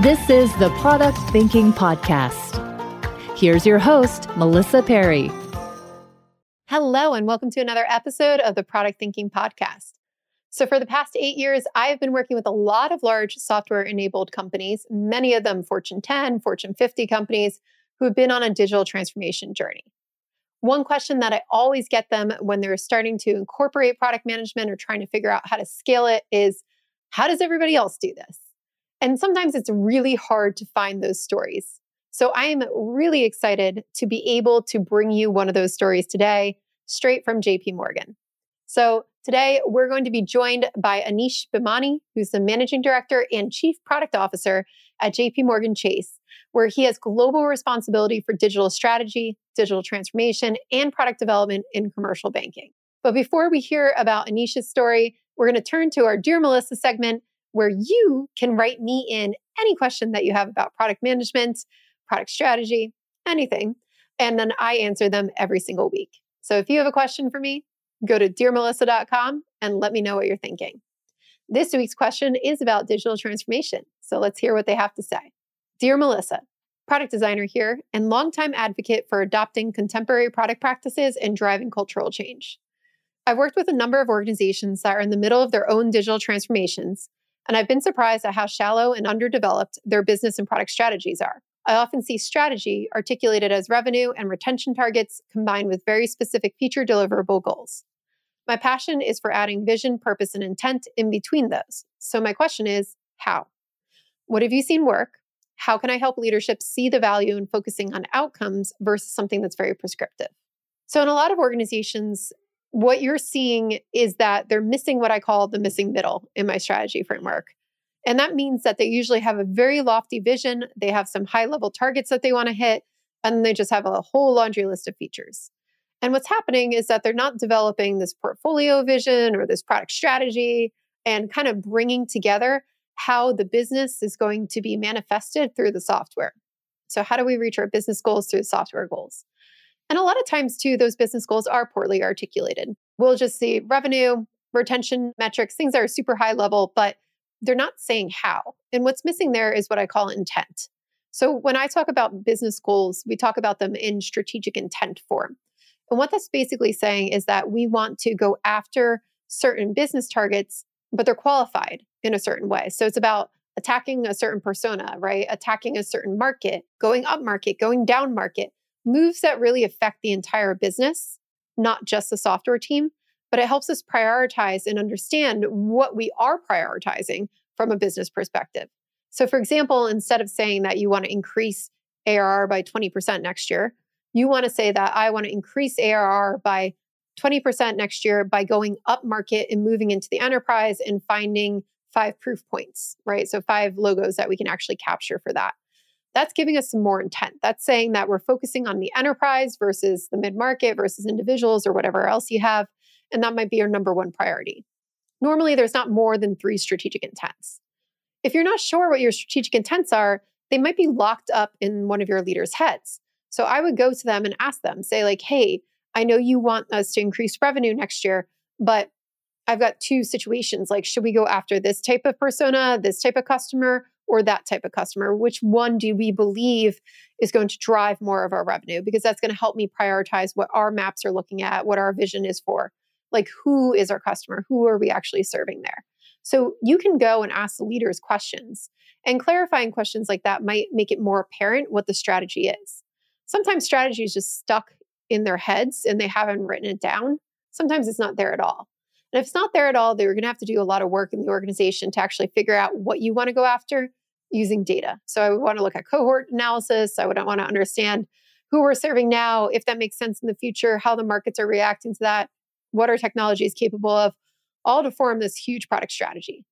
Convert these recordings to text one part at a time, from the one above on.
This is the Product Thinking Podcast. Here's your host, Melissa Perri. Hello, and welcome to another episode of the Product Thinking Podcast. So, for the past eight years, I have been working with a lot of large software enabled companies, many of them Fortune 10, Fortune 50 companies who have been on a digital transformation journey. One question that I always get them when they're starting to incorporate product management or trying to figure out how to scale it is how does everybody else do this? And sometimes it's really hard to find those stories. So I am really excited to be able to bring you one of those stories today, straight from JP Morgan. So today we're going to be joined by Anish Bhimani, who's the managing director and chief product officer at JP Morgan Chase, where he has global responsibility for digital strategy, digital transformation, and product development in commercial banking. But before we hear about Anish's story, we're going to turn to our Dear Melissa segment where you can write me in any question that you have about product management, product strategy, anything. And then I answer them every single week. So if you have a question for me, go to dearmelissa.com and let me know what you're thinking. This week's question is about digital transformation. So let's hear what they have to say. Dear Melissa, product designer here and longtime advocate for adopting contemporary product practices and driving cultural change. I've worked with a number of organizations that are in the middle of their own digital transformations and I've been surprised at how shallow and underdeveloped their business and product strategies are. I often see strategy articulated as revenue and retention targets combined with very specific feature deliverable goals. My passion is for adding vision, purpose, and intent in between those. So, my question is how? What have you seen work? How can I help leadership see the value in focusing on outcomes versus something that's very prescriptive? So, in a lot of organizations, what you're seeing is that they're missing what I call the missing middle in my strategy framework. And that means that they usually have a very lofty vision, they have some high level targets that they want to hit, and they just have a whole laundry list of features. And what's happening is that they're not developing this portfolio vision or this product strategy and kind of bringing together how the business is going to be manifested through the software. So, how do we reach our business goals through software goals? And a lot of times, too, those business goals are poorly articulated. We'll just see revenue, retention metrics, things that are super high level, but they're not saying how. And what's missing there is what I call intent. So when I talk about business goals, we talk about them in strategic intent form. And what that's basically saying is that we want to go after certain business targets, but they're qualified in a certain way. So it's about attacking a certain persona, right? Attacking a certain market, going up market, going down market, moves that really affect the entire business, not just the software team, but it helps us prioritize and understand what we are prioritizing from a business perspective. So, for example, instead of saying that you want to increase ARR by 20% next year, you want to say that I want to increase ARR by 20% next year by going up market and moving into the enterprise and finding five proof points, right? So, five logos that we can actually capture for that that's giving us some more intent. That's saying that we're focusing on the enterprise versus the mid market versus individuals or whatever else you have. And that might be your number one priority. Normally, there's not more than three strategic intents. If you're not sure what your strategic intents are, they might be locked up in one of your leaders' heads. So I would go to them and ask them, say, like, hey, I know you want us to increase revenue next year, but I've got two situations. Like, should we go after this type of persona, this type of customer, or that type of customer? Which one do we believe is going to drive more of our revenue? Because that's going to help me prioritize what our maps are looking at, what our vision is for. Like, who is our customer? Who are we actually serving there? So you can go and ask the leaders questions. And clarifying questions like that might make it more apparent what the strategy is. Sometimes strategy is just stuck in their heads and they haven't written it down. Sometimes it's not there at all. And if it's not there at all, they're going to have to do a lot of work in the organization to actually figure out what you want to go after using data. So I would want to look at cohort analysis. I would want to understand who we're serving now, if that makes sense in the future, how the markets are reacting to that, what our technology is capable of, all to form this huge product strategy.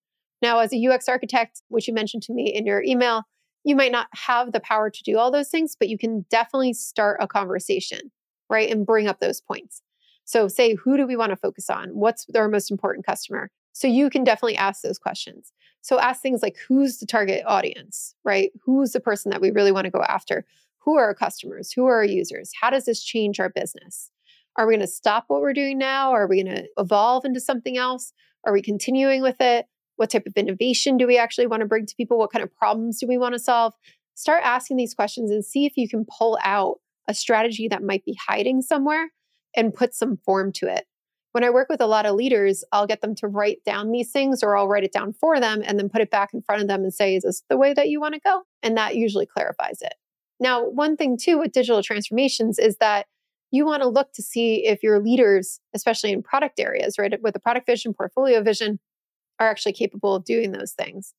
Now, as a UX architect, which you mentioned to me in your email, You might not have the power to do all those things, but you can definitely start a conversation, right? And bring up those points. So, say, who do we want to focus on? What's our most important customer? So, you can definitely ask those questions. So, ask things like who's the target audience, right? Who's the person that we really want to go after? Who are our customers? Who are our users? How does this change our business? Are we going to stop what we're doing now? Are we going to evolve into something else? Are we continuing with it? What type of innovation do we actually want to bring to people? What kind of problems do we want to solve? Start asking these questions and see if you can pull out a strategy that might be hiding somewhere and put some form to it. When I work with a lot of leaders, I'll get them to write down these things or I'll write it down for them and then put it back in front of them and say, Is this the way that you want to go? And that usually clarifies it. Now, one thing too with digital transformations is that you want to look to see if your leaders, especially in product areas, right, with the product vision, portfolio vision, are actually capable of doing those things.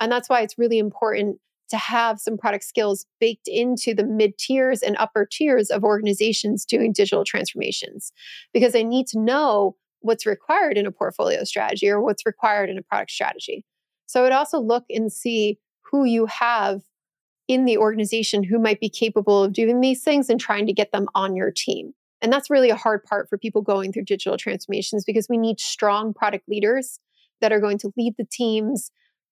And that's why it's really important to have some product skills baked into the mid tiers and upper tiers of organizations doing digital transformations because they need to know what's required in a portfolio strategy or what's required in a product strategy. So it also look and see who you have in the organization who might be capable of doing these things and trying to get them on your team. And that's really a hard part for people going through digital transformations because we need strong product leaders that are going to lead the teams,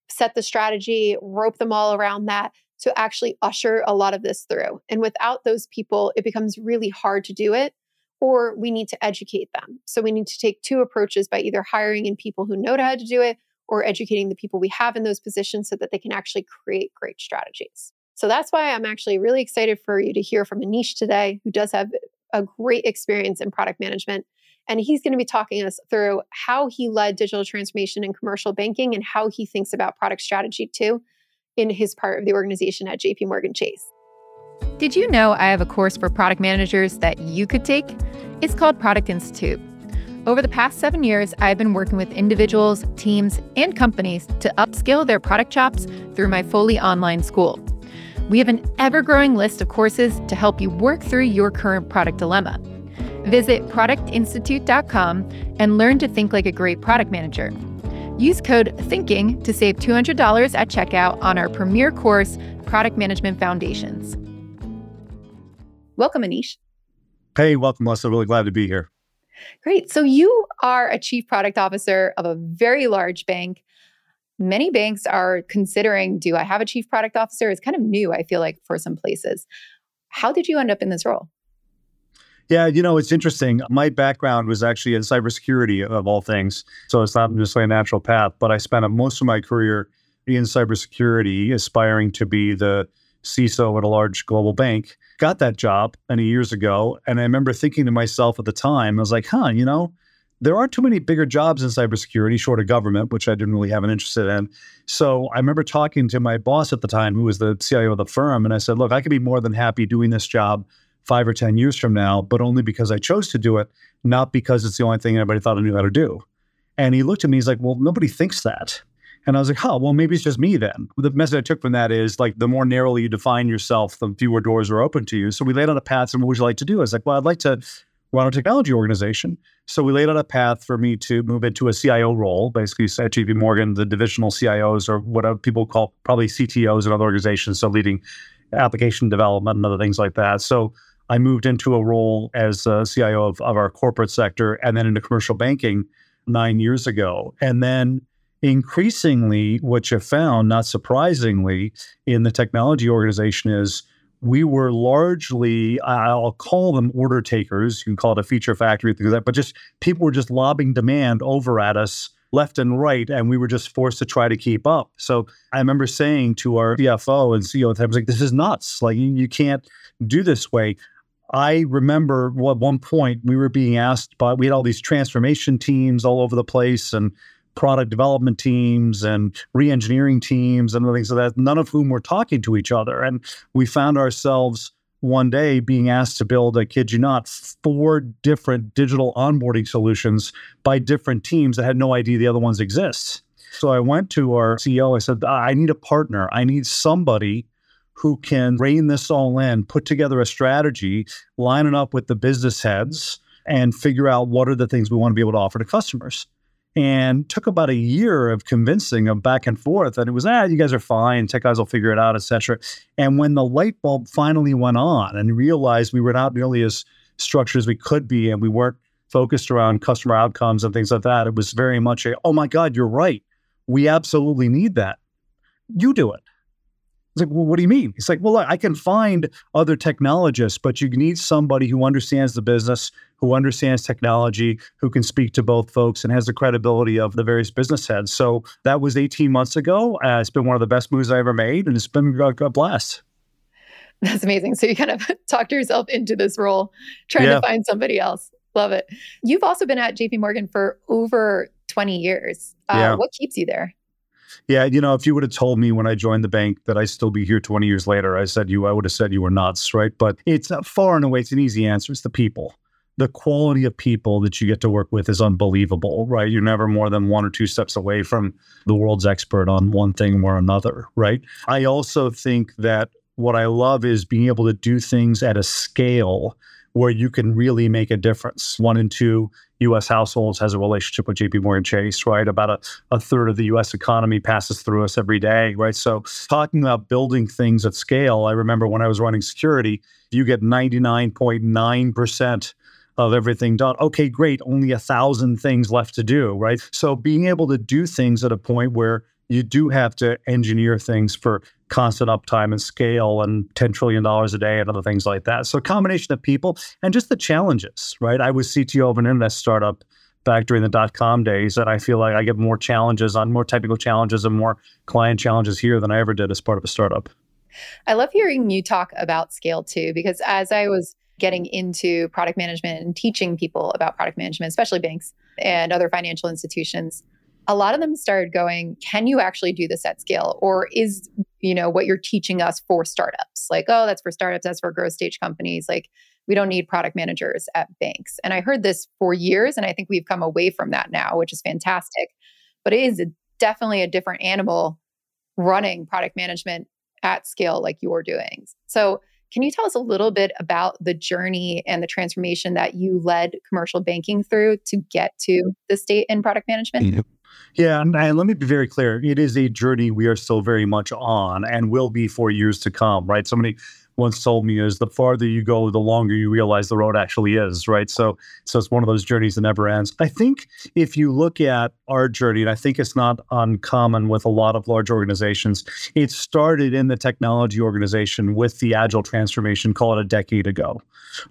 set the strategy, rope them all around that to actually usher a lot of this through. And without those people, it becomes really hard to do it, or we need to educate them. So we need to take two approaches by either hiring in people who know how to do it or educating the people we have in those positions so that they can actually create great strategies. So that's why I'm actually really excited for you to hear from Anish today, who does have a great experience in product management. And he's going to be talking us through how he led digital transformation in commercial banking and how he thinks about product strategy too in his part of the organization at JP Morgan Chase. Did you know I have a course for product managers that you could take? It's called Product Institute. Over the past seven years, I've been working with individuals, teams, and companies to upskill their product chops through my fully online school. We have an ever growing list of courses to help you work through your current product dilemma. Visit productinstitute.com and learn to think like a great product manager. Use code THINKING to save $200 at checkout on our premier course, Product Management Foundations. Welcome, Anish. Hey, welcome, Melissa. Really glad to be here. Great. So, you are a chief product officer of a very large bank many banks are considering do I have a chief product officer? It's kind of new, I feel like, for some places. How did you end up in this role? Yeah, you know, it's interesting. My background was actually in cybersecurity of all things. So it's not necessarily a natural path, but I spent most of my career in cybersecurity, aspiring to be the CISO at a large global bank. Got that job many years ago. And I remember thinking to myself at the time, I was like, huh, you know, there aren't too many bigger jobs in cybersecurity, short of government, which I didn't really have an interest in. So I remember talking to my boss at the time, who was the CIO of the firm, and I said, "Look, I could be more than happy doing this job five or ten years from now, but only because I chose to do it, not because it's the only thing anybody thought I knew how to do." And he looked at me, he's like, "Well, nobody thinks that." And I was like, "Oh, well, maybe it's just me then." The message I took from that is like, the more narrowly you define yourself, the fewer doors are open to you. So we laid out a path. And what would you like to do? I was like, "Well, I'd like to." run a technology organization. So we laid out a path for me to move into a CIO role. Basically, at JP Morgan, the divisional CIOs or what people call probably CTOs in other organizations, so leading application development and other things like that. So I moved into a role as a CIO of, of our corporate sector and then into commercial banking nine years ago. And then increasingly, what you found, not surprisingly, in the technology organization is we were largely, I'll call them order takers. You can call it a feature factory, things like that, but just people were just lobbing demand over at us left and right, and we were just forced to try to keep up. So I remember saying to our CFO and CEO at the time, I was like, this is nuts. Like, you, you can't do this way. I remember at one point we were being asked by, we had all these transformation teams all over the place, and product development teams and re-engineering teams and things like that, none of whom were talking to each other. And we found ourselves one day being asked to build, I kid you not, four different digital onboarding solutions by different teams that had no idea the other ones exist. So I went to our CEO. I said, I need a partner. I need somebody who can rein this all in, put together a strategy, line it up with the business heads, and figure out what are the things we want to be able to offer to customers. and took about a year of convincing of back and forth and it was ah you guys are fine. Tech guys will figure it out etc and when the light bulb finally went on and realized we were not nearly as structured as we could be and we weren't focused around customer outcomes and things like that it was very much a oh my god you're right. We absolutely need that. You do it it's like, well, what do you mean? It's like, well, look, I can find other technologists, but you need somebody who understands the business, who understands technology, who can speak to both folks and has the credibility of the various business heads. So that was 18 months ago. Uh, it's been one of the best moves I ever made, and it's been a, a blast. That's amazing. So you kind of talked yourself into this role, trying yeah. to find somebody else. Love it. You've also been at JP Morgan for over 20 years. Uh, yeah. What keeps you there? Yeah, you know, if you would have told me when I joined the bank that I'd still be here 20 years later, I said you, I would have said you were nuts, right? But it's far and away, it's an easy answer. It's the people. The quality of people that you get to work with is unbelievable, right? You're never more than one or two steps away from the world's expert on one thing or another, right? I also think that what I love is being able to do things at a scale where you can really make a difference. One in two US households has a relationship with JP Morgan Chase, right? About a, a third of the US economy passes through us every day, right? So talking about building things at scale, I remember when I was running security, you get 99.9% of everything done. Okay, great. Only a thousand things left to do, right? So being able to do things at a point where you do have to engineer things for constant uptime and scale and $10 trillion a day and other things like that. So a combination of people and just the challenges, right? I was CTO of an internet startup back during the dot com days, and I feel like I get more challenges on more technical challenges and more client challenges here than I ever did as part of a startup. I love hearing you talk about scale too, because as I was getting into product management and teaching people about product management, especially banks and other financial institutions, a lot of them started going, can you actually do this at scale? Or is, you know, what you're teaching us for startups? Like, oh, that's for startups, that's for growth stage companies. Like, we don't need product managers at banks. And I heard this for years, and I think we've come away from that now, which is fantastic. But it is definitely a different animal running product management at scale like you're doing. So, can you tell us a little bit about the journey and the transformation that you led commercial banking through to get to the state in product management? Yeah, and, and, let me be very clear. It is a journey we are still very much on and will be for years to come, right? Somebody once told me is the farther you go, the longer you realize the road actually is, right? So, so it's one of those journeys that never ends. I think if you look at our journey, and I think it's not uncommon with a lot of large organizations, it started in the technology organization with the agile transformation, call it a decade ago,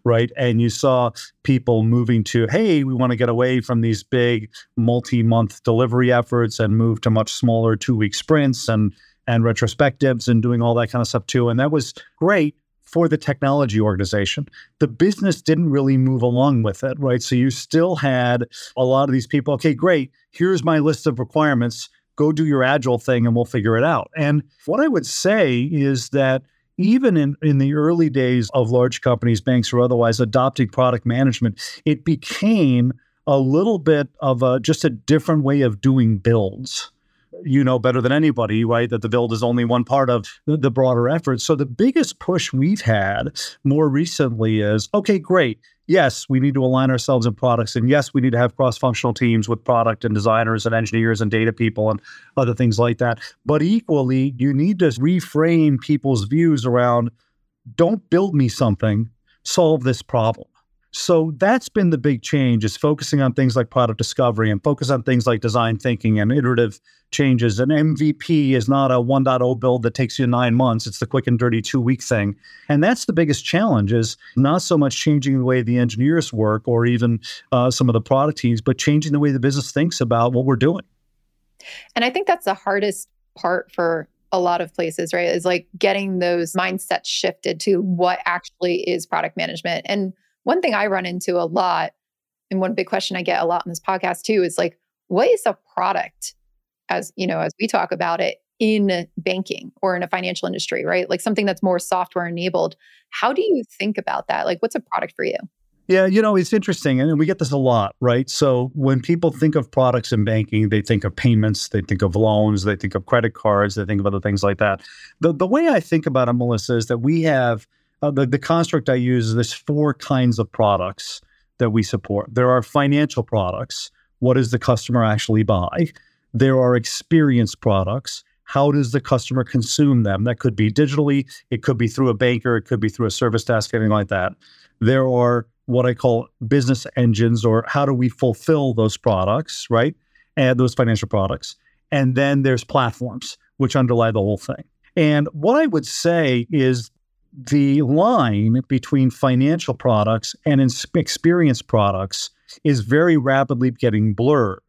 right? And you saw people moving to, hey, we want to get away from these big multi-month delivery efforts and move to much smaller two-week sprints and and retrospectives and doing all that kind of stuff too. And that was great for the technology organization. The business didn't really move along with it, right? So you still had a lot of these people, okay, great, here's my list of requirements. Go do your agile thing and we'll figure it out. And what I would say is that even in, in the early days of large companies, banks or otherwise, adopting product management, it became a little bit of a just a different way of doing builds you know better than anybody, right? That the build is only one part of the, broader effort. So the biggest push we've had more recently is okay, great. Yes, we need to align ourselves in products. And yes, we need to have cross functional teams with product and designers and engineers and data people and other things like that. But equally, you need to reframe people's views around don't build me something, solve this problem. So that's been the big change is focusing on things like product discovery and focus on things like design thinking and iterative changes. An MVP is not a 1.0 build that takes you nine months. It's the quick and dirty two week thing. And that's the biggest challenge is not so much changing the way the engineers work or even uh, some of the product teams, but changing the way the business thinks about what we're doing. And I think that's the hardest part for a lot of places, right? Is like getting those mindsets shifted to what actually is product management. And one thing I run into a lot, and one big question I get a lot in this podcast too, is like, what is a product as you know, as we talk about it in banking or in a financial industry, right? Like something that's more software enabled. How do you think about that? Like, what's a product for you? Yeah, you know, it's interesting. And we get this a lot, right? So when people think of products in banking, they think of payments, they think of loans, they think of credit cards, they think of other things like that. The, the way I think about it, Melissa, is that we have uh, the, the construct I use is there's four kinds of products that we support. There are financial products, what does the customer actually buy? There are experience products. How does the customer consume them? That could be digitally, it could be through a banker, it could be through a service desk, anything like that. There are what I call business engines, or how do we fulfill those products, right? And those financial products. And then there's platforms, which underlie the whole thing. And what I would say is the line between financial products and experience products is very rapidly getting blurred,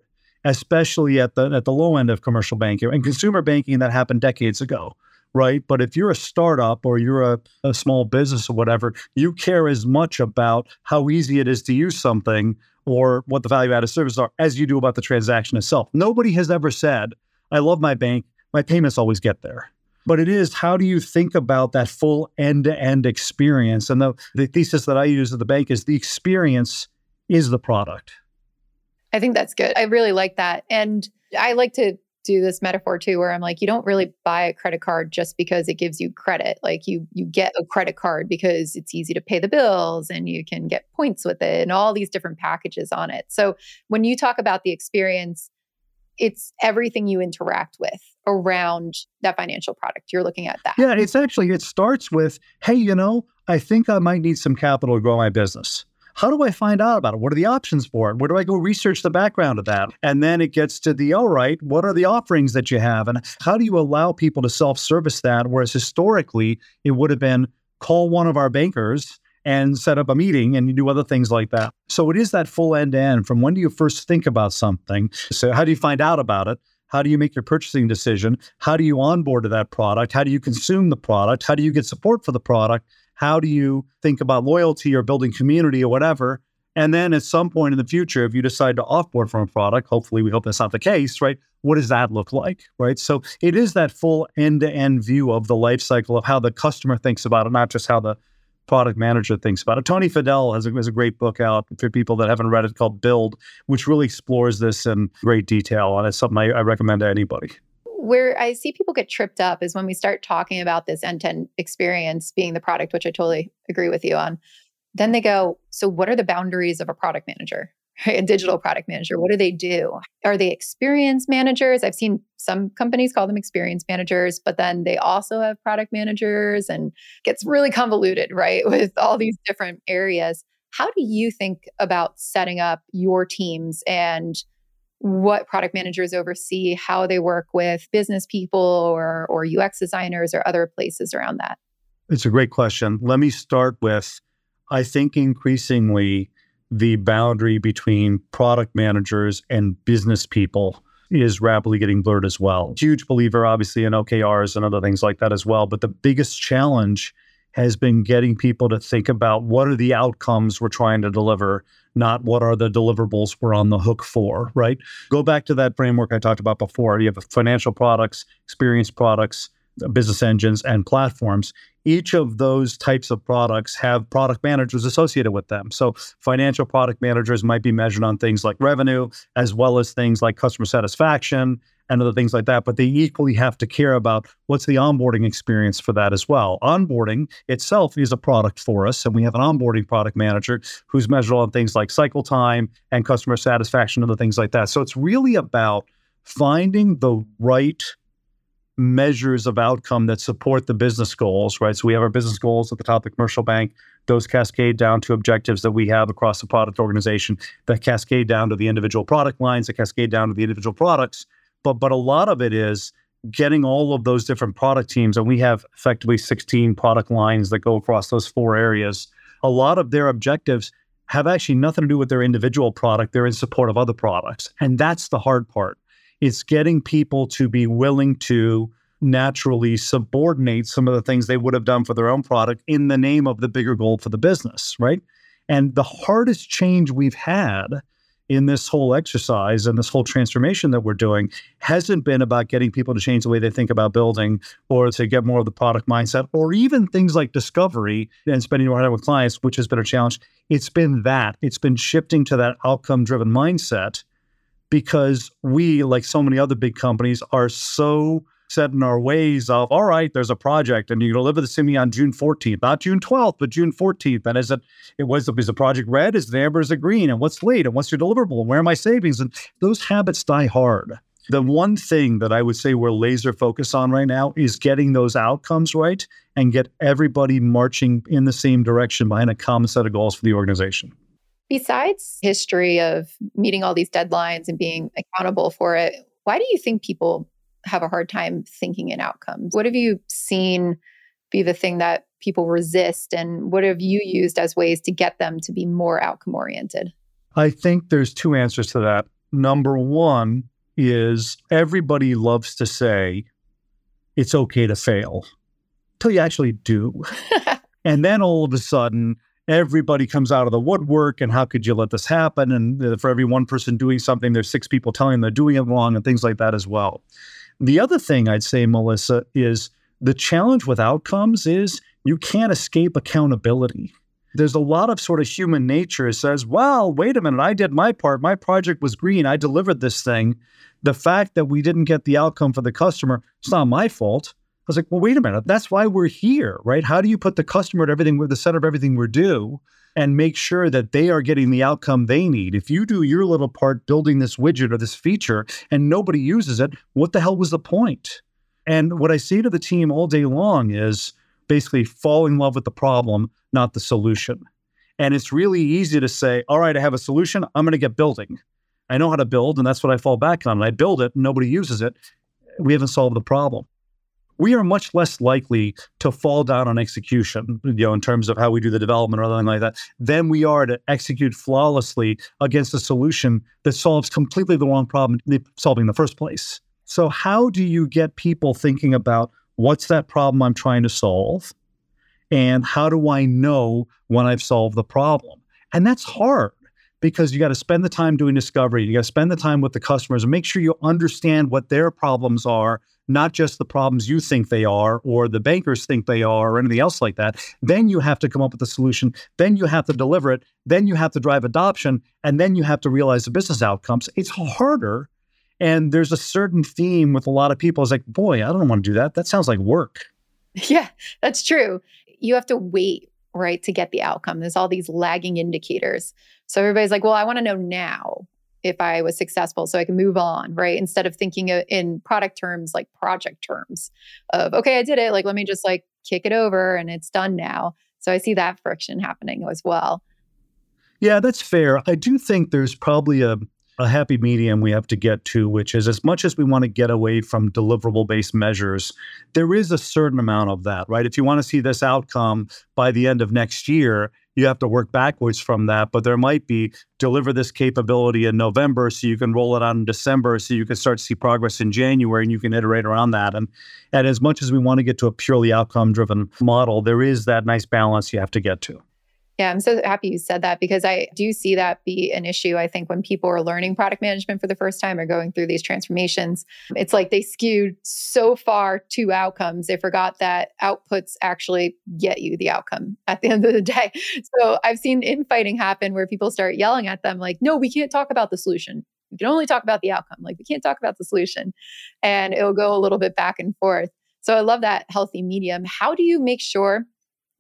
especially at the at the low end of commercial banking and consumer banking that happened decades ago, right? But if you're a startup or you're a, a small business or whatever, you care as much about how easy it is to use something or what the value added services are as you do about the transaction itself. Nobody has ever said, I love my bank, my payments always get there but it is how do you think about that full end to end experience? And the, the thesis that I use at the bank is the experience is the product. I think that's good. I really like that. And I like to do this metaphor too where I'm like you don't really buy a credit card just because it gives you credit. Like you you get a credit card because it's easy to pay the bills and you can get points with it and all these different packages on it. So when you talk about the experience it's everything you interact with around that financial product. You're looking at that. Yeah, it's actually, it starts with, hey, you know, I think I might need some capital to grow my business. How do I find out about it? What are the options for it? Where do I go research the background of that? And then it gets to the, all right, what are the offerings that you have? And how do you allow people to self service that? Whereas historically, it would have been call one of our bankers and set up a meeting and you do other things like that. So it is that full end to end from when do you first think about something? So, how do you find out about it? How do you make your purchasing decision? How do you onboard to that product? How do you consume the product? How do you get support for the product? How do you think about loyalty or building community or whatever? And then at some point in the future, if you decide to offboard from a product, hopefully we hope that's not the case, right? What does that look like, right? So it is that full end to end view of the life cycle of how the customer thinks about it, not just how the product manager thinks about it. Tony Fadell has a, has a great book out for people that haven't read it called Build, which really explores this in great detail. And it's something I, I recommend to anybody. Where I see people get tripped up is when we start talking about this end to end experience being the product, which I totally agree with you on. Then they go, So, what are the boundaries of a product manager? A digital product manager what do they do? Are they experience managers? I've seen some companies call them experience managers but then they also have product managers and gets really convoluted right with all these different areas. How do you think about setting up your teams and what product managers oversee how they work with business people or or ux designers or other places around that? It's a great question. Let me start with i think increasingly the boundary between product managers and business people is rapidly getting blurred as well. Huge believer, obviously, in OKRs and other things like that as well. But the biggest challenge has been getting people to think about what are the outcomes we're trying to deliver, not what are the deliverables we're on the hook for, right? Go back to that framework I talked about before. You have financial products, experience products, business engines, and platforms each of those types of products have product managers associated with them. So, financial product managers might be measured on things like revenue, as well as things like customer satisfaction and other things like that. But they equally have to care about what's the onboarding experience for that as well. Onboarding itself is a product for us, and we have an onboarding product manager who's measured on things like cycle time and customer satisfaction, and other things like that. So, it's really about finding the right measures of outcome that support the business goals, right? So we have our business goals at the top of the commercial bank. Those cascade down to objectives that we have across the product organization that cascade down to the individual product lines, that cascade down to the individual products. But but a lot of it is getting all of those different product teams, and we have effectively 16 product lines that go across those four areas. A lot of their objectives have actually nothing to do with their individual product. They're in support of other products. And that's the hard part it's getting people to be willing to naturally subordinate some of the things they would have done for their own product in the name of the bigger goal for the business, right? And the hardest change we've had in this whole exercise and this whole transformation that we're doing hasn't been about getting people to change the way they think about building or to get more of the product mindset or even things like discovery and spending more time with clients, which has been a challenge. It's been that. It's been shifting to that outcome driven mindset because we, like so many other big companies, are so set in our ways of, all right, there's a project and you deliver this to me on June 14th, not June 12th, but June 14th. And is it, it was, is the project red? Is the amber? Is it green? And what's late? And what's your deliverable? And where are my savings? And those habits die hard. The one thing that I would say we're laser focused on right now is getting those outcomes right and get everybody marching in the same direction behind a common set of goals for the organization. Besides history of meeting all these deadlines and being accountable for it, why do you think people have a hard time thinking in outcomes? What have you seen be the thing that people resist and what have you used as ways to get them to be more outcome oriented? I think there's two answers to that. Number one is everybody loves to say it's okay to fail till you actually do. and then all of a sudden, everybody comes out of the woodwork and how could you let this happen? And uh, for every one person doing something, there's six people telling them they're doing it wrong and things like that as well. The other thing I'd say, Melissa, is the challenge with outcomes is you can't escape accountability. There's a lot of sort of human nature that says, well, wait a minute, I did my part. My project was green. I delivered this thing. The fact that we didn't get the outcome for the customer, it's not my fault. I was like, well, wait a minute. That's why we're here, right? How do you put the customer at everything, we're the center of everything we do, and make sure that they are getting the outcome they need? If you do your little part building this widget or this feature and nobody uses it, what the hell was the point? And what I say to the team all day long is basically fall in love with the problem, not the solution. And it's really easy to say, all right, I have a solution. I'm going to get building. I know how to build, and that's what I fall back on. And I build it, and nobody uses it. We haven't solved the problem we are much less likely to fall down on execution, you know, in terms of how we do the development or anything like that, than we are to execute flawlessly against a solution that solves completely the wrong problem eh, solving in the first place. So, how do you get people thinking about what's that problem I'm trying to solve? And how do I know when I've solved the problem? And that's hard because you got to spend the time doing discovery. You got to spend the time with the customers and make sure you understand what their problems are not just the problems you think they are or the bankers think they are or anything else like that. Then you have to come up with a solution. Then you have to deliver it. Then you have to drive adoption. And then you have to realize the business outcomes. It's harder. And there's a certain theme with a lot of people. It's like, boy, I don't want to do that. That sounds like work. Yeah, that's true. You have to wait, right, to get the outcome. There's all these lagging indicators. So everybody's like, well, I want to know now if I was successful so I can move on, right? Instead of thinking in product terms like project terms of, okay, I did it. Like, let me just like kick it over and it's done now. So I see that friction happening as well. Yeah, that's fair. I do think there's probably a a happy medium we have to get to, which is as much as we want to get away from deliverable based measures, there is a certain amount of that, right? If you want to see this outcome by the end of next year, you have to work backwards from that. But there might be deliver this capability in November so you can roll it out in December so you can start to see progress in January and you can iterate around that. And, and as much as we want to get to a purely outcome driven model, there is that nice balance you have to get to. Yeah, I'm so happy you said that because I do see that be an issue. I think when people are learning product management for the first time or going through these transformations, it's like they skewed so far to outcomes, they forgot that outputs actually get you the outcome at the end of the day. So I've seen infighting happen where people start yelling at them, like, no, we can't talk about the solution. We can only talk about the outcome. Like, we can't talk about the solution. And it'll go a little bit back and forth. So I love that healthy medium. How do you make sure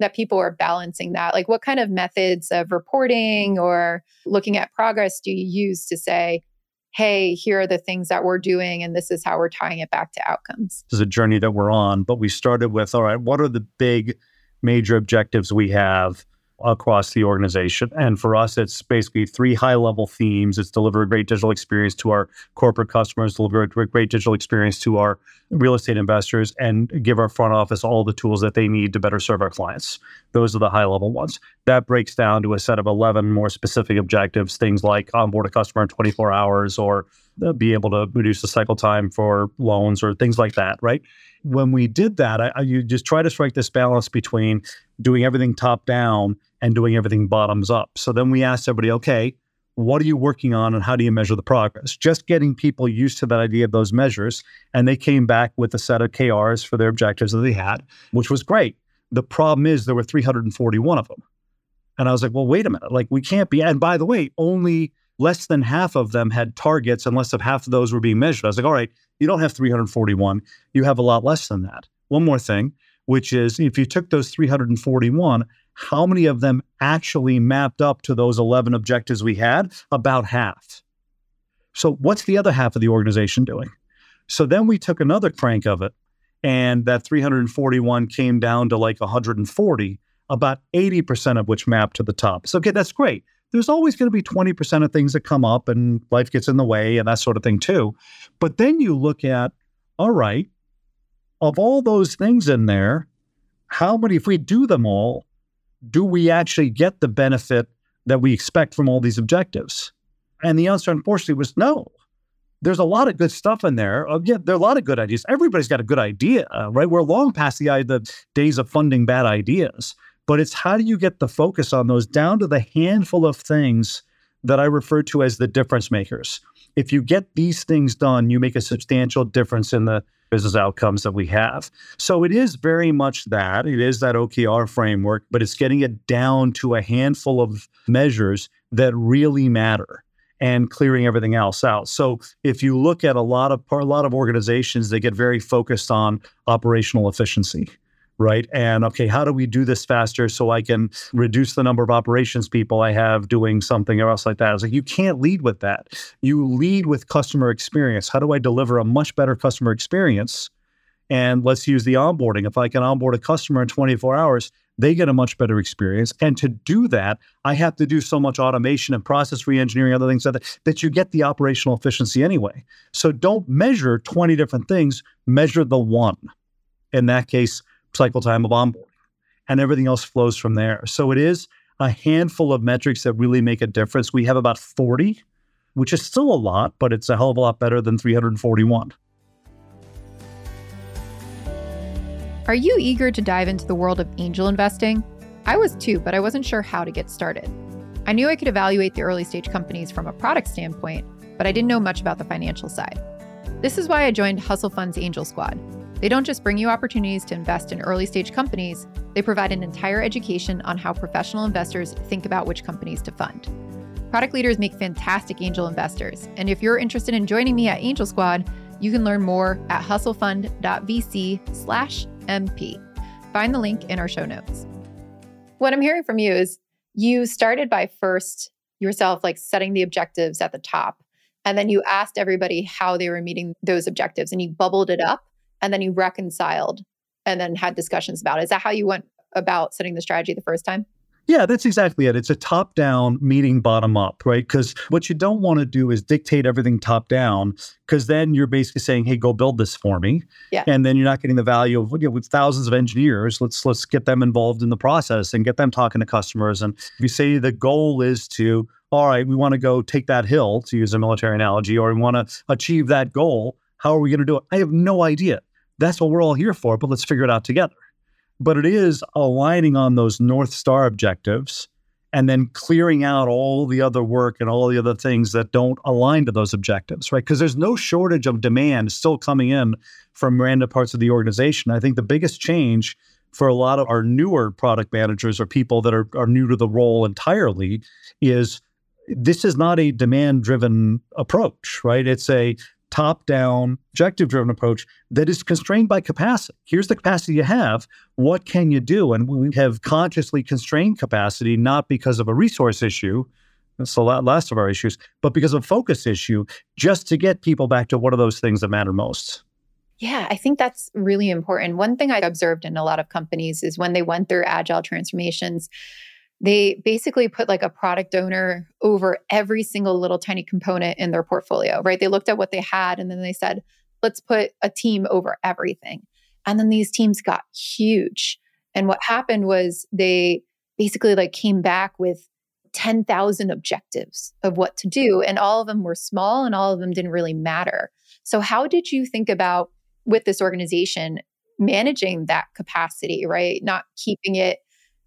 that people are balancing that? Like, what kind of methods of reporting or looking at progress do you use to say, hey, here are the things that we're doing, and this is how we're tying it back to outcomes? This is a journey that we're on, but we started with all right, what are the big major objectives we have? Across the organization. And for us, it's basically three high level themes. It's deliver a great digital experience to our corporate customers, deliver a great digital experience to our real estate investors, and give our front office all the tools that they need to better serve our clients. Those are the high level ones. That breaks down to a set of 11 more specific objectives, things like onboard a customer in 24 hours or uh, be able to reduce the cycle time for loans or things like that, right? When we did that, I, I, you just try to strike this balance between doing everything top down and doing everything bottoms up. So then we asked everybody, okay, what are you working on and how do you measure the progress? Just getting people used to that idea of those measures. And they came back with a set of KRs for their objectives that they had, which was great. The problem is there were 341 of them. And I was like, well, wait a minute. Like, we can't be. And by the way, only less than half of them had targets and less than half of those were being measured. I was like, all right, you don't have 341, you have a lot less than that. One more thing, which is if you took those 341, how many of them actually mapped up to those 11 objectives we had? About half. So, what's the other half of the organization doing? So, then we took another crank of it, and that 341 came down to like 140, about 80% of which mapped to the top. So, okay, that's great. There's always going to be 20% of things that come up and life gets in the way and that sort of thing too. But then you look at, all right, of all those things in there, how many, if we do them all, do we actually get the benefit that we expect from all these objectives? And the answer, unfortunately, was no. There's a lot of good stuff in there. Uh, yeah, there are a lot of good ideas. Everybody's got a good idea, uh, right? We're long past the, the days of funding bad ideas, but it's how do you get the focus on those down to the handful of things that I refer to as the difference makers. If you get these things done, you make a substantial difference in the business outcomes that we have. So it is very much that. It is that OKR framework, but it's getting it down to a handful of measures that really matter and clearing everything else out. So if you look at a lot of a lot of organizations, they get very focused on operational efficiency right? And okay, how do we do this faster so I can reduce the number of operations people I have doing something or else like that? I was like, you can't lead with that. You lead with customer experience. How do I deliver a much better customer experience? And let's use the onboarding. If I can onboard a customer in 24 hours, they get a much better experience. And to do that, I have to do so much automation and process reengineering, other things that, that you get the operational efficiency anyway. So don't measure 20 different things, measure the one. In that case, cycle time of onboarding, and everything else flows from there. So it is a handful of metrics that really make a difference. We have about 40, which is still a lot, but it's a hell of a lot better than 341. Are you eager to dive into the world of angel investing? I was too, but I wasn't sure how to get started. I knew I could evaluate the early stage companies from a product standpoint, but I didn't know much about the financial side. This is why I joined Hustle Fund's Angel Squad they don't just bring you opportunities to invest in early stage companies, they provide an entire education on how professional investors think about which companies to fund. Product leaders make fantastic angel investors, and if you're interested in joining me at Angel Squad, you can learn more at hustlefund.vc/mp. Find the link in our show notes. What I'm hearing from you is you started by first yourself like setting the objectives at the top and then you asked everybody how they were meeting those objectives and you bubbled it up and then you reconciled and then had discussions about it. Is that how you went about setting the strategy the first time? Yeah, that's exactly it. It's a top down meeting bottom up, right? Because what you don't want to do is dictate everything top down, because then you're basically saying, "Hey, go build this for me," yeah. and then you're not getting the value of you know, with thousands of engineers. Let's let's get them involved in the process and get them talking to customers. And if you say the goal is to, all right, we want to go take that hill, to use a military analogy, or we want to achieve that goal. How are we going to do it? I have no idea. That's what we're all here for, but let's figure it out together. But it is aligning on those North Star objectives and then clearing out all the other work and all the other things that don't align to those objectives, right? Because there's no shortage of demand still coming in from random parts of the organization. I think the biggest change for a lot of our newer product managers or people that are, are new to the role entirely is this is not a demand driven approach, right? It's a top down, objective driven approach that is constrained by capacity. Here's the capacity you have. What can you do? And we have consciously constrained capacity, not because of a resource issue. That's the last of our issues, but because of focus issue, just to get people back to what are those things that matter most. Yeah, I think that's really important. One thing I observed in a lot of companies is when they went through agile transformations, they basically put like a product owner over every single little tiny component in their portfolio, right? They looked at what they had and then they said, let's put a team over everything. And then these teams got huge. And what happened was they basically like came back with 10,000 objectives of what to do and all of them were small and all of them didn't really matter. So how did you think about with this organization managing that capacity, right? Not keeping it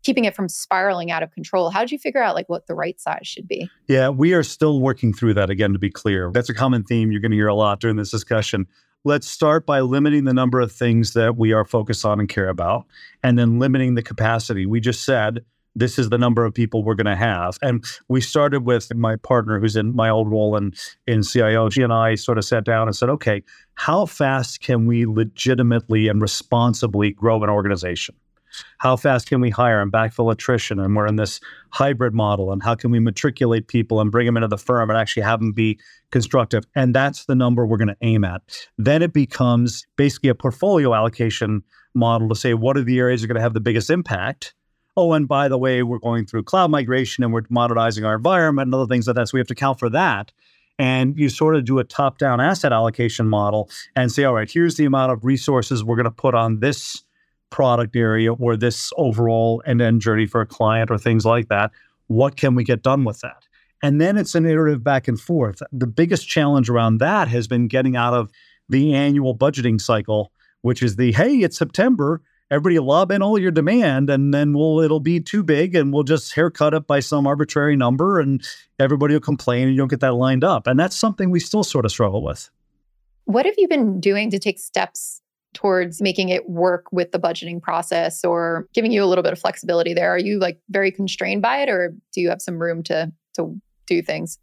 keeping it from spiraling out of control. How did you figure out like what the right size should be? Yeah, we are still working through that again to be clear. That's a common theme you're going to hear a lot during this discussion. Let's start by limiting the number of things that we are focused on and care about and then limiting the capacity. We just said this is the number of people we're going to have. And we started with my partner who's in my old role in, in CIO. She and I sort of sat down and said, okay, how fast can we legitimately and responsibly grow an organization? How fast can we hire and backfill attrition? And we're in this hybrid model. And how can we matriculate people and bring them into the firm and actually have them be constructive? And that's the number we're going to aim at. Then it becomes basically a portfolio allocation model to say what are the areas that are going to have the biggest impact oh, and by the way, we're going through cloud migration and we're modernizing our environment and other things like that. So we have to account for that. And you sort of do a top down asset allocation model and say, all right, here's the amount of resources we're going to put on this product area or this overall end end journey for a client or things like that. What can we get done with that? And then it's an iterative back and forth. The biggest challenge around that has been getting out of the annual budgeting cycle, which is the hey, it's September everybody lob in all your demand and then we'll it'll be too big and we'll just haircut it by some arbitrary number and everybody will complain and you don't get that lined up and that's something we still sort of struggle with what have you been doing to take steps towards making it work with the budgeting process or giving you a little bit of flexibility there? Are you like very constrained by it or do you have some room to to do things?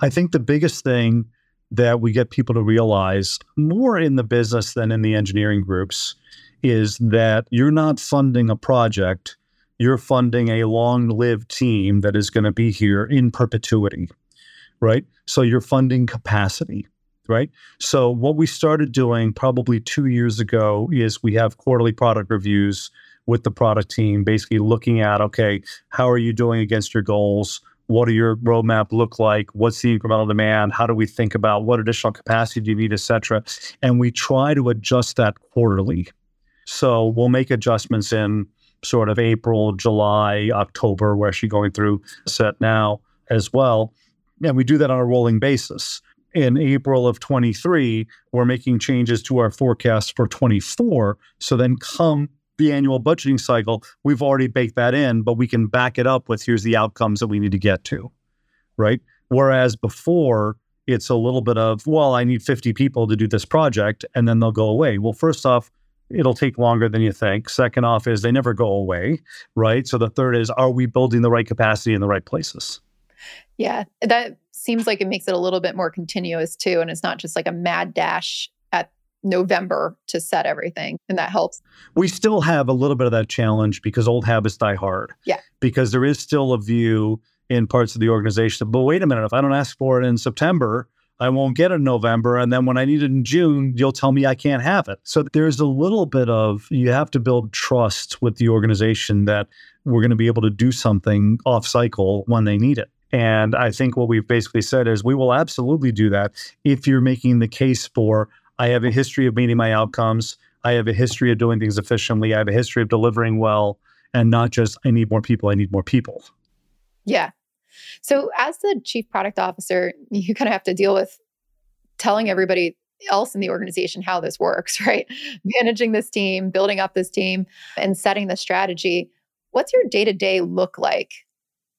I think the biggest thing that we get people to realize more in the business than in the engineering groups is that you're not funding a project, you're funding a long lived team that is going to be here in perpetuity, right? So you're funding capacity, right? So what we started doing probably two years ago is we have quarterly product reviews with the product team, basically looking at, okay, how are you doing against your goals? What do your roadmap look like? What's the incremental demand? How do we think about what additional capacity do you need, et cetera? And we try to adjust that quarterly so we'll make adjustments in sort of April, July, October, where she's going through set now as well. And we do that on a rolling basis. In April of 23, we're making changes to our forecast for 24. So then come the annual budgeting cycle, we've already baked that in, but we can back it up with here's the outcomes that we need to get to. Right. Whereas before, it's a little bit of, well, I need 50 people to do this project, and then they'll go away. Well, first off, it'll take longer than you think. Second off is they never go away, right? So the third is are we building the right capacity in the right places? Yeah, that seems like it makes it a little bit more continuous too and it's not just like a mad dash at November to set everything and that helps. We still have a little bit of that challenge because old habits die hard. Yeah. Because there is still a view in parts of the organization, but wait a minute, if I don't ask for it in September, I won't get it in November. And then when I need it in June, you'll tell me I can't have it. So there's a little bit of you have to build trust with the organization that we're going to be able to do something off cycle when they need it. And I think what we've basically said is we will absolutely do that if you're making the case for I have a history of meeting my outcomes. I have a history of doing things efficiently. I have a history of delivering well, and not just I need more people, I need more people. Yeah. So, as the chief product officer, you kind of have to deal with telling everybody else in the organization how this works, right? Managing this team, building up this team, and setting the strategy. What's your day to day look like,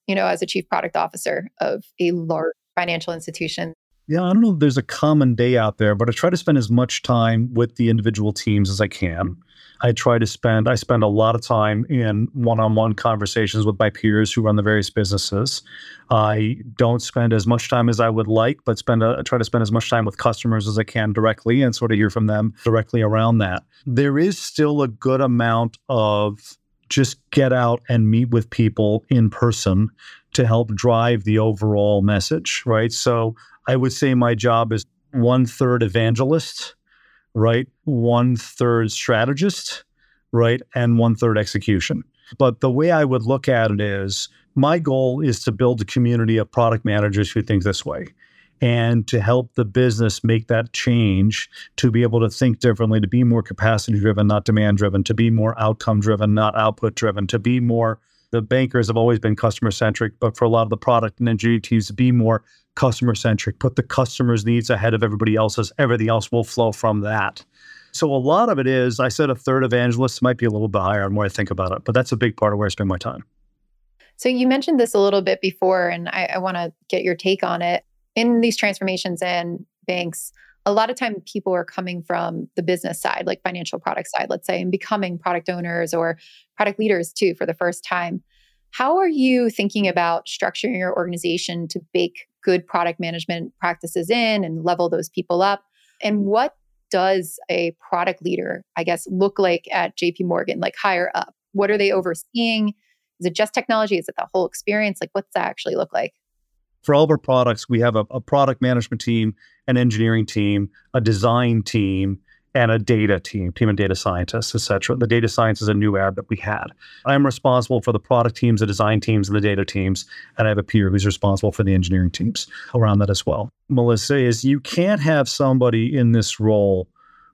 you know, as a chief product officer of a large financial institution? Yeah, I don't know if there's a common day out there, but I try to spend as much time with the individual teams as I can. I try to spend I spend a lot of time in one-on-one conversations with my peers who run the various businesses. I don't spend as much time as I would like, but spend a, try to spend as much time with customers as I can directly and sort of hear from them directly around that. There is still a good amount of just get out and meet with people in person to help drive the overall message, right? So I would say my job is one third evangelist right? One third strategist, right? And one third execution. But the way I would look at it is my goal is to build a community of product managers who think this way and to help the business make that change to be able to think differently, to be more capacity driven, not demand driven, to be more outcome driven, not output driven, to be more. The bankers have always been customer centric, but for a lot of the product and engineering teams to be more customer centric, put the customer's needs ahead of everybody else's. Everything else will flow from that. So a lot of it is, I said a third evangelist might be a little bit higher the more I think about it, but that's a big part of where I spend my time. So you mentioned this a little bit before, and I, I want to get your take on it. In these transformations and banks, a lot of time people are coming from the business side, like financial product side, let's say, and becoming product owners or product leaders too for the first time. How are you thinking about structuring your organization to bake good product management practices in and level those people up? And what does a product leader, I guess, look like at JP Morgan, like higher up? What are they overseeing? Is it just technology? Is it the whole experience? Like, what's that actually look like? For all of our products, we have a, a product management team, an engineering team, a design team, and a data team, team of data scientists, et cetera. The data science is a new ad that we had. I'm responsible for the product teams, the design teams, and the data teams. And I have a peer who's responsible for the engineering teams around that as well. Melissa, is you can't have somebody in this role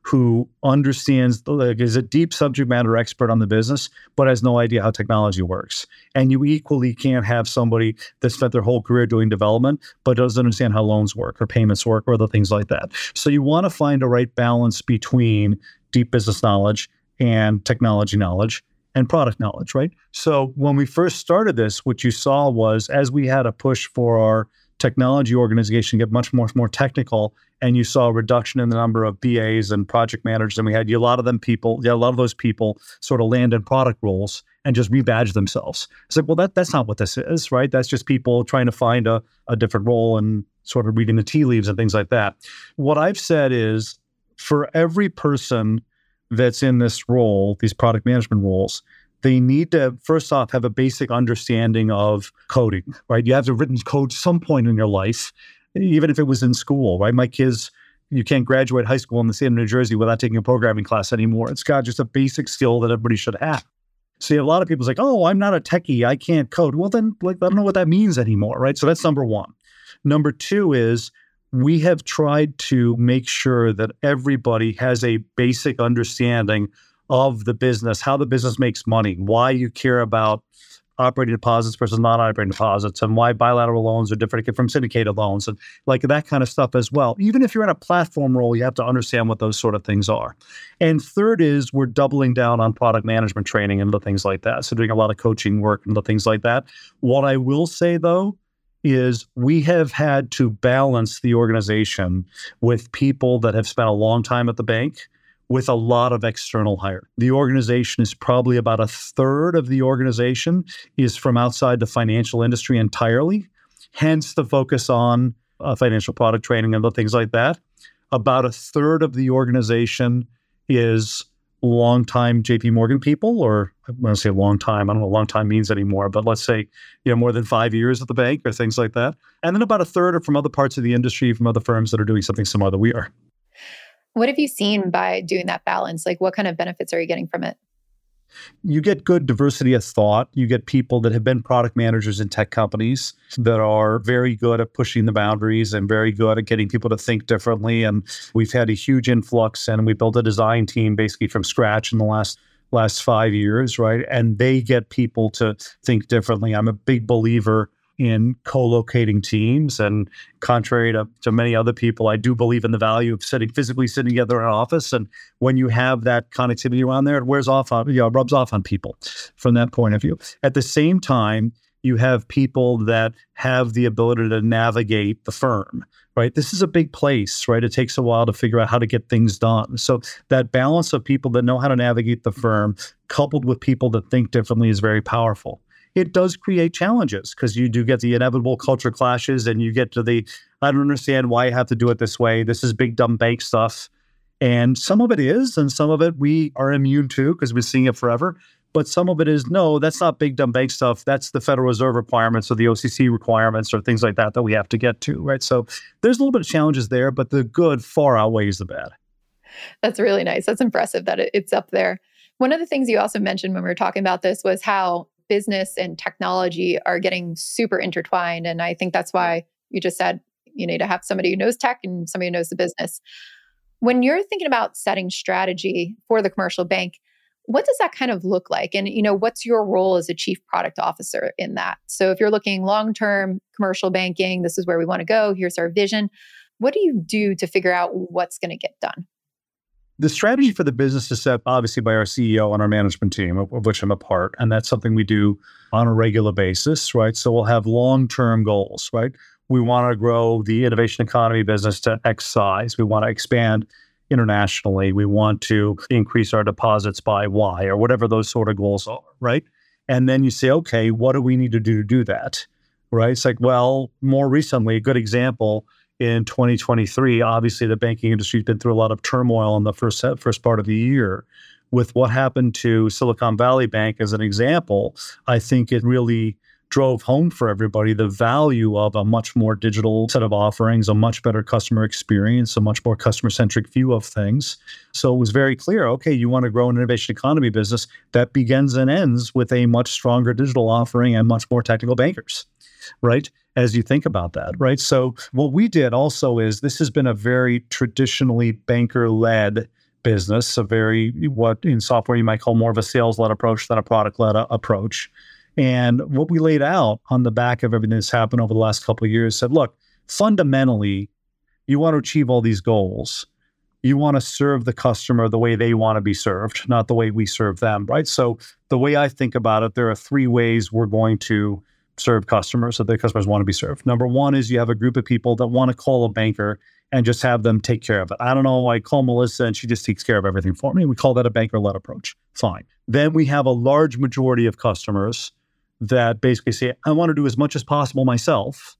who understands like is a deep subject matter expert on the business but has no idea how technology works. And you equally can't have somebody that spent their whole career doing development but doesn't understand how loans work or payments work or other things like that. So you want to find a right balance between deep business knowledge and technology knowledge and product knowledge right? So when we first started this what you saw was as we had a push for our technology organization to get much more more technical and you saw a reduction in the number of BAs and project managers and we had. A lot of them people yeah a lot of those people sort of land in product roles and just rebadge themselves. It's like well that that's not what this is right? That's just people trying to find a, a different role and sort of reading the tea leaves and things like that. What i've said is for every person that's in this role these product management roles they need to first off have a basic understanding of coding, right? You have to written code some point in your life, even if it was in school, right? My kids, you can't graduate high school in the state of New Jersey without taking a programming class anymore. It's got just a basic skill that everybody should have. See, a lot of people like, oh, I'm not a techie, I can't code. Well, then, like, I don't know what that means anymore, right? So that's number one. Number two is we have tried to make sure that everybody has a basic understanding of the business, how the business makes money, why you care about operating deposits versus non-operating deposits, and why bilateral loans are different from syndicated loans, and like that kind of stuff as well. Even if you're in a platform role, you have to understand what those sort of things are. And third is we're doubling down on product management training and the things like that. So doing a lot of coaching work and the things like that. What I will say though is we have had to balance the organization with people that have spent a long time at the bank with a lot of external hire. The organization is probably about a third of the organization is from outside the financial industry entirely, hence the focus on uh, financial product training and the things like that. About a third of the organization is longtime JP Morgan people, or I want to say long time. I don't know what long time means anymore, but let's say, you know, more than five years at the bank or things like that. And then about a third are from other parts of the industry, from other firms that are doing something similar that we are. What have you seen by doing that balance? Like, what kind of benefits are you getting from it? You get good diversity of thought. You get people that have been product managers in tech companies that are very good at pushing the boundaries and very good at getting people to think differently. And we've had a huge influx, and we built a design team basically from scratch in the last last five years, right? And they get people to think differently. I'm a big believer in co-locating teams. And contrary to, to many other people, I do believe in the value of sitting physically sitting together in an office. And when you have that connectivity around there, it wears off on, you know, rubs off on people from that point of view. At the same time, you have people that have the ability to navigate the firm, right? This is a big place, right? It takes a while to figure out how to get things done. So that balance of people that know how to navigate the firm coupled with people that think differently is very powerful it does create challenges because you do get the inevitable culture clashes and you get to the, I don't understand why I have to do it this way. This is big dumb bank stuff. And some of it is, and some of it we are immune to because we're seeing it forever. But some of it is no, that's not big dumb bank stuff. That's the Federal Reserve requirements or the OCC requirements or things like that that we have to get to, right? So there's a little bit of challenges there, but the good far outweighs the bad. That's really nice. That's impressive that it's up there. One of the things you also mentioned when we were talking about this was how business and technology are getting super intertwined. And I think that's why you just said you need to have somebody who knows tech and somebody who knows the business. When you're thinking about setting strategy for the commercial bank, what does that kind of look like and you know what's your role as a chief product officer in that so if you're looking long term commercial banking this is where we want to go here's our vision what do you do to figure out what's going to get done the strategy for the business is set obviously by our CEO and our management team, of, which I'm a part. And that's something we do on a regular basis, right? So we'll have long term goals, right? We want to grow the innovation economy business to X size. We want to expand internationally. We want to increase our deposits by Y or whatever those sort of goals are, right? And then you say, okay, what do we need to do to do that? Right? It's like, well, more recently, a good example in 2023, obviously the banking industry's been through a lot of turmoil in the first first part of the year. With what happened to Silicon Valley Bank as an example, I think it really drove home for everybody the value of a much more digital set of offerings, a much better customer experience, a much more customer centric view of things. So it was very clear okay, you want to grow an innovation economy business that begins and ends with a much stronger digital offering and much more technical bankers, right? As you think about that, right? So what we did also is this has been a very traditionally banker led business, a very what in software you might call more of a sales led approach than a product led approach. And what we laid out on the back of everything that's happened over the last couple of years said, look, fundamentally, you want to achieve all these goals. You want to serve the customer the way they want to be served, not the way we serve them, right? So the way I think about it, there are three ways we're going to serve customers so the customers want to be served. Number one is you have a group of people that want to call a banker and just have them take care of it. I don't know. Why I call Melissa and she just takes care of everything for me. We call that a banker led approach. Fine. Then we have a large majority of customers that basically say, I want to do as much as possible myself.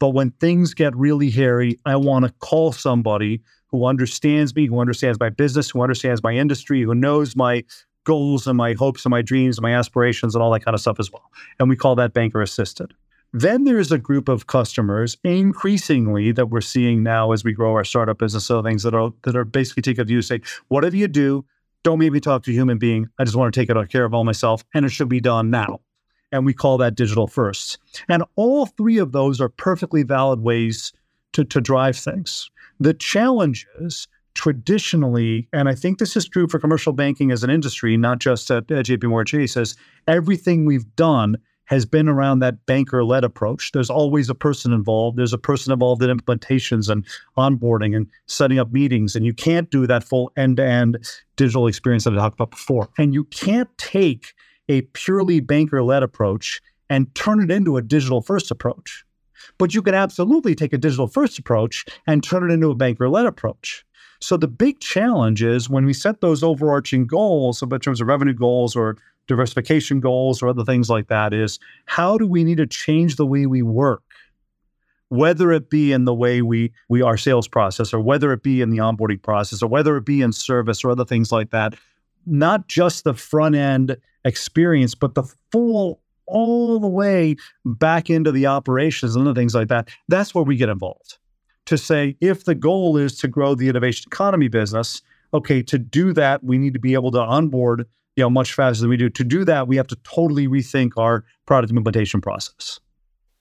But when things get really hairy, I want to call somebody who understands me, who understands my business, who understands my industry, who knows my goals and my hopes and my dreams and my aspirations and all that kind of stuff as well. And we call that banker assisted. Then there's a group of customers increasingly that we're seeing now as we grow our startup business. So things that are that are basically take a view, say, whatever you do, don't make me talk to a human being. I just want to take it on care of all myself, and it should be done now and we call that digital first. And all three of those are perfectly valid ways to, to drive things. The challenge is traditionally, and I think this is true for commercial banking as an industry, not just at, JP Morgan Chase, is everything we've done has been around that banker led approach. There's always a person involved. There's a person involved in implementations and onboarding and setting up meetings. And you can't do that full end to end digital experience that I talked about before. And you can't take a purely banker led approach and turn it into a digital first approach. But you can absolutely take a digital first approach and turn it into a banker led approach. So the big challenge is when we set those overarching goals, so in terms of revenue goals or diversification goals or other things like that, is how do we need to change the way we work? Whether it be in the way we we our sales process, or whether it be in the onboarding process, or whether it be in service or other things like that, not just the front end experience, but the full all the way back into the operations and other things like that. That's where we get involved to say if the goal is to grow the innovation economy business, okay, to do that, we need to be able to onboard you know much faster than we do. To do that, we have to totally rethink our product implementation process.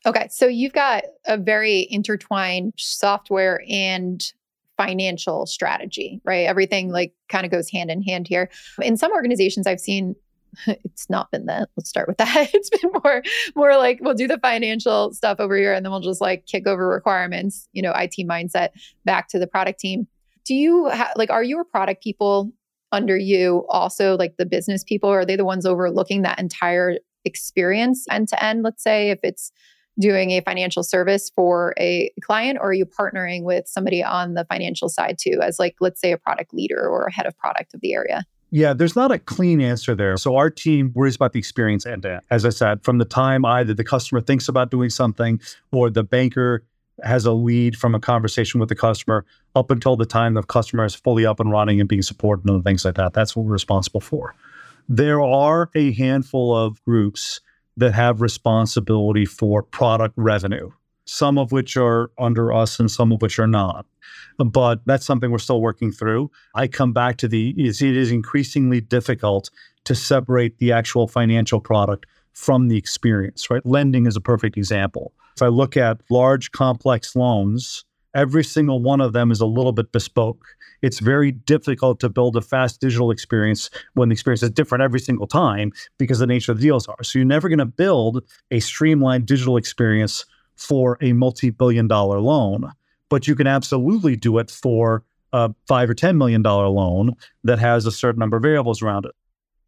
Okay, so you've got a very intertwined software and financial strategy, right? Everything like kind of goes hand in hand here. In some organizations I've seen it's not been that. Let's start with that. It's been more more like we'll do the financial stuff over here and then we'll just like kick over requirements, you know, IT mindset back to the product team. Do you ha- like are your product people under you also like the business people are they the ones overlooking that entire experience end to end let's say if it's doing a financial service for a client or are you partnering with somebody on the financial side too as like let's say a product leader or a head of product of the area yeah, there's not a clean answer there. So our team worries about the experience end to end. As I said, from the time either the customer thinks about doing something or the banker has a lead from a conversation with the customer up until the time the customer is fully up and running and being supported and things like that. That's what we're responsible for. There are a handful of groups that have responsibility for product revenue some of which are under us and some of which are not. But that's something we're still working through. I come back to the it is increasingly difficult to separate the actual financial product from the experience, right? Lending is a perfect example. If I look at large complex loans, every single one of them is a little bit bespoke. It's very difficult to build a fast digital experience when the experience is different every single time because the nature of the deals are. So you're never going to build a streamlined digital experience for a multi billion dollar loan, but you can absolutely do it for a five or $10 million loan that has a certain number of variables around it.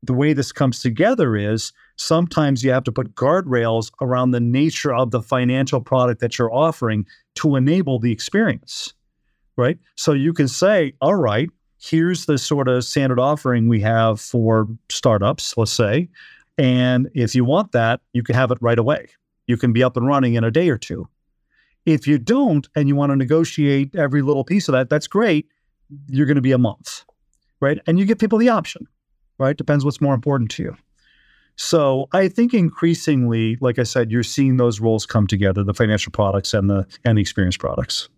The way this comes together is sometimes you have to put guardrails around the nature of the financial product that you're offering to enable the experience, right? So you can say, all right, here's the sort of standard offering we have for startups, let's say. And if you want that, you can have it right away. You can be up and running in a day or two. If you don't and you want to negotiate every little piece of that, that's great. You're going to be a month, right? And you give people the option, right? Depends what's more important to you. So I think increasingly, like I said, you're seeing those roles come together, the financial products and the and the experience products.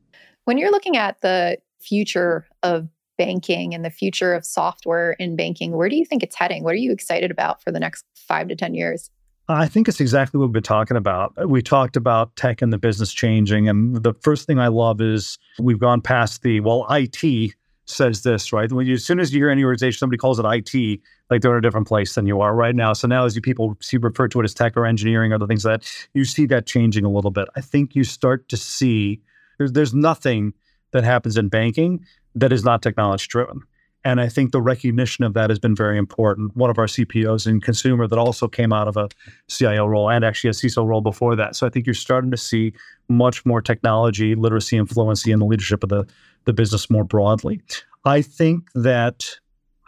When you're looking at the future of banking and the future of software in banking, where do you think it's heading? What are you excited about for the next five to 10 years? I think it's exactly what we've been talking about. Uh, we talked about tech and the business changing. And the first thing I love is we've gone past the, well, IT says this, right? When you, as soon as you hear any organization, somebody calls it IT, like they're in a different place than you are right now. So now, as you people see refer to it as tech or engineering, or the things that you see that changing a little bit. I think you start to see there's there's nothing that happens in banking that is not technology driven. And I think the recognition of that has been very important. One of our CPOs in consumer that also came out of a CIO role and actually a CISO role before that. So I think you're starting to see much more technology literacy and fluency in the leadership of the, the business more broadly. I think that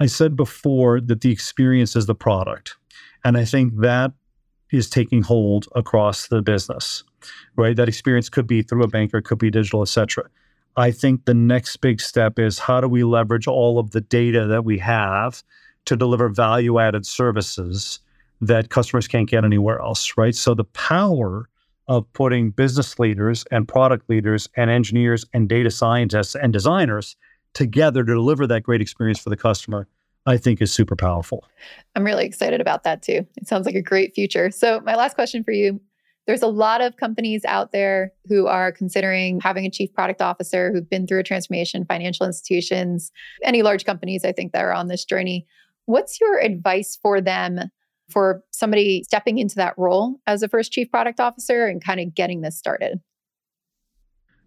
I said before that the experience is the product. And I think that is taking hold across the business, right? That experience could be through a banker, could be digital, et cetera. I think the next big step is how do we leverage all of the data that we have to deliver value added services that customers can't get anywhere else, right? So the power of putting business leaders and product leaders and engineers and data scientists and designers together to deliver that great experience for the customer, I think is super powerful. I'm really excited about that too. It sounds like a great future. So, my last question for you there's a lot of companies out there who are considering having a chief product officer who've been through a transformation, financial institutions, any large companies, I think, that are on this journey. What's your advice for them for somebody stepping into that role as a first chief product officer and kind of getting this started?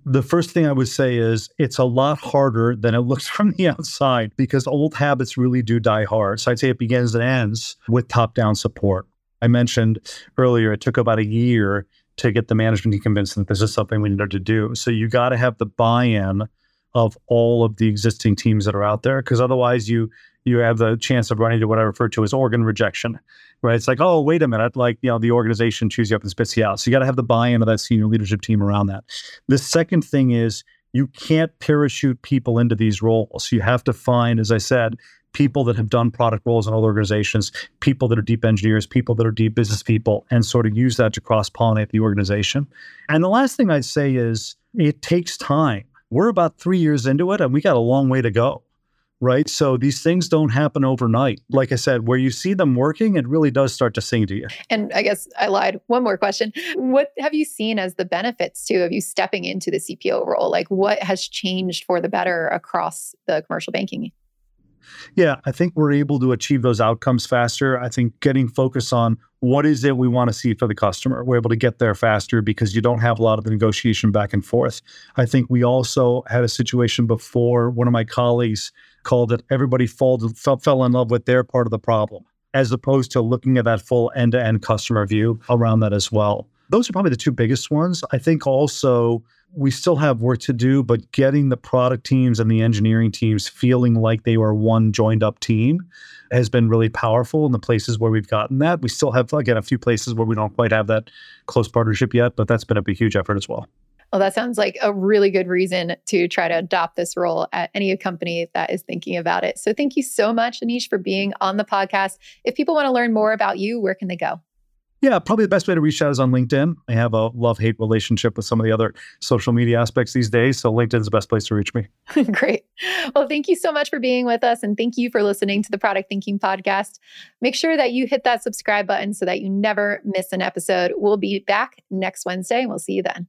The first thing I would say is it's a lot harder than it looks from the outside because old habits really do die hard. So I'd say it begins and ends with top down support. I mentioned earlier, it took about a year to get the management team convinced that this is something we needed to do. So you got to have the buy-in of all of the existing teams that are out there, because otherwise you you have the chance of running into what I refer to as organ rejection, right? It's like, oh, wait a minute, like you know, the organization chews you up and spits you out. So you got to have the buy-in of that senior leadership team around that. The second thing is you can't parachute people into these roles. You have to find, as I said, people that have done product roles in other organizations, people that are deep engineers, people that are deep business people, and sort of use that to cross pollinate the organization. And the last thing I'd say is it takes time. We're about three years into it, and we got a long way to go. Right. So these things don't happen overnight. Like I said, where you see them working, it really does start to sing to you. And I guess I lied. One more question. What have you seen as the benefits too of you stepping into the CPO role? Like what has changed for the better across the commercial banking yeah, I think we're able to achieve those outcomes faster. I think getting focus on what is it we want to see for the customer, we're able to get there faster because you don't have a lot of the negotiation back and forth. I think we also had a situation before, one of my colleagues called it everybody fall, fell, fell in love with their part of the problem, as opposed to looking at that full end to end customer view around that as well. Those are probably the two biggest ones. I think also we still have work to do, but getting the product teams and the engineering teams feeling like they are one joined up team has been really powerful in the places where we've gotten that. We still have, again, a few places where we don't quite have that close partnership yet, but that's been a huge effort as well. Well, that sounds like a really good reason to try to adopt this role at any company that is thinking about it. So, thank you so much, Anish, for being on the podcast. If people want to learn more about you, where can they go? Yeah, probably the best way to reach out is on LinkedIn. I have a love hate relationship with some of the other social media aspects these days. So LinkedIn's the best place to reach me. Great. Well, thank you so much for being with us. And thank you for listening to the Product Thinking Podcast. Make sure that you hit that subscribe button so that you never miss an episode. We'll be back next Wednesday and we'll see you then.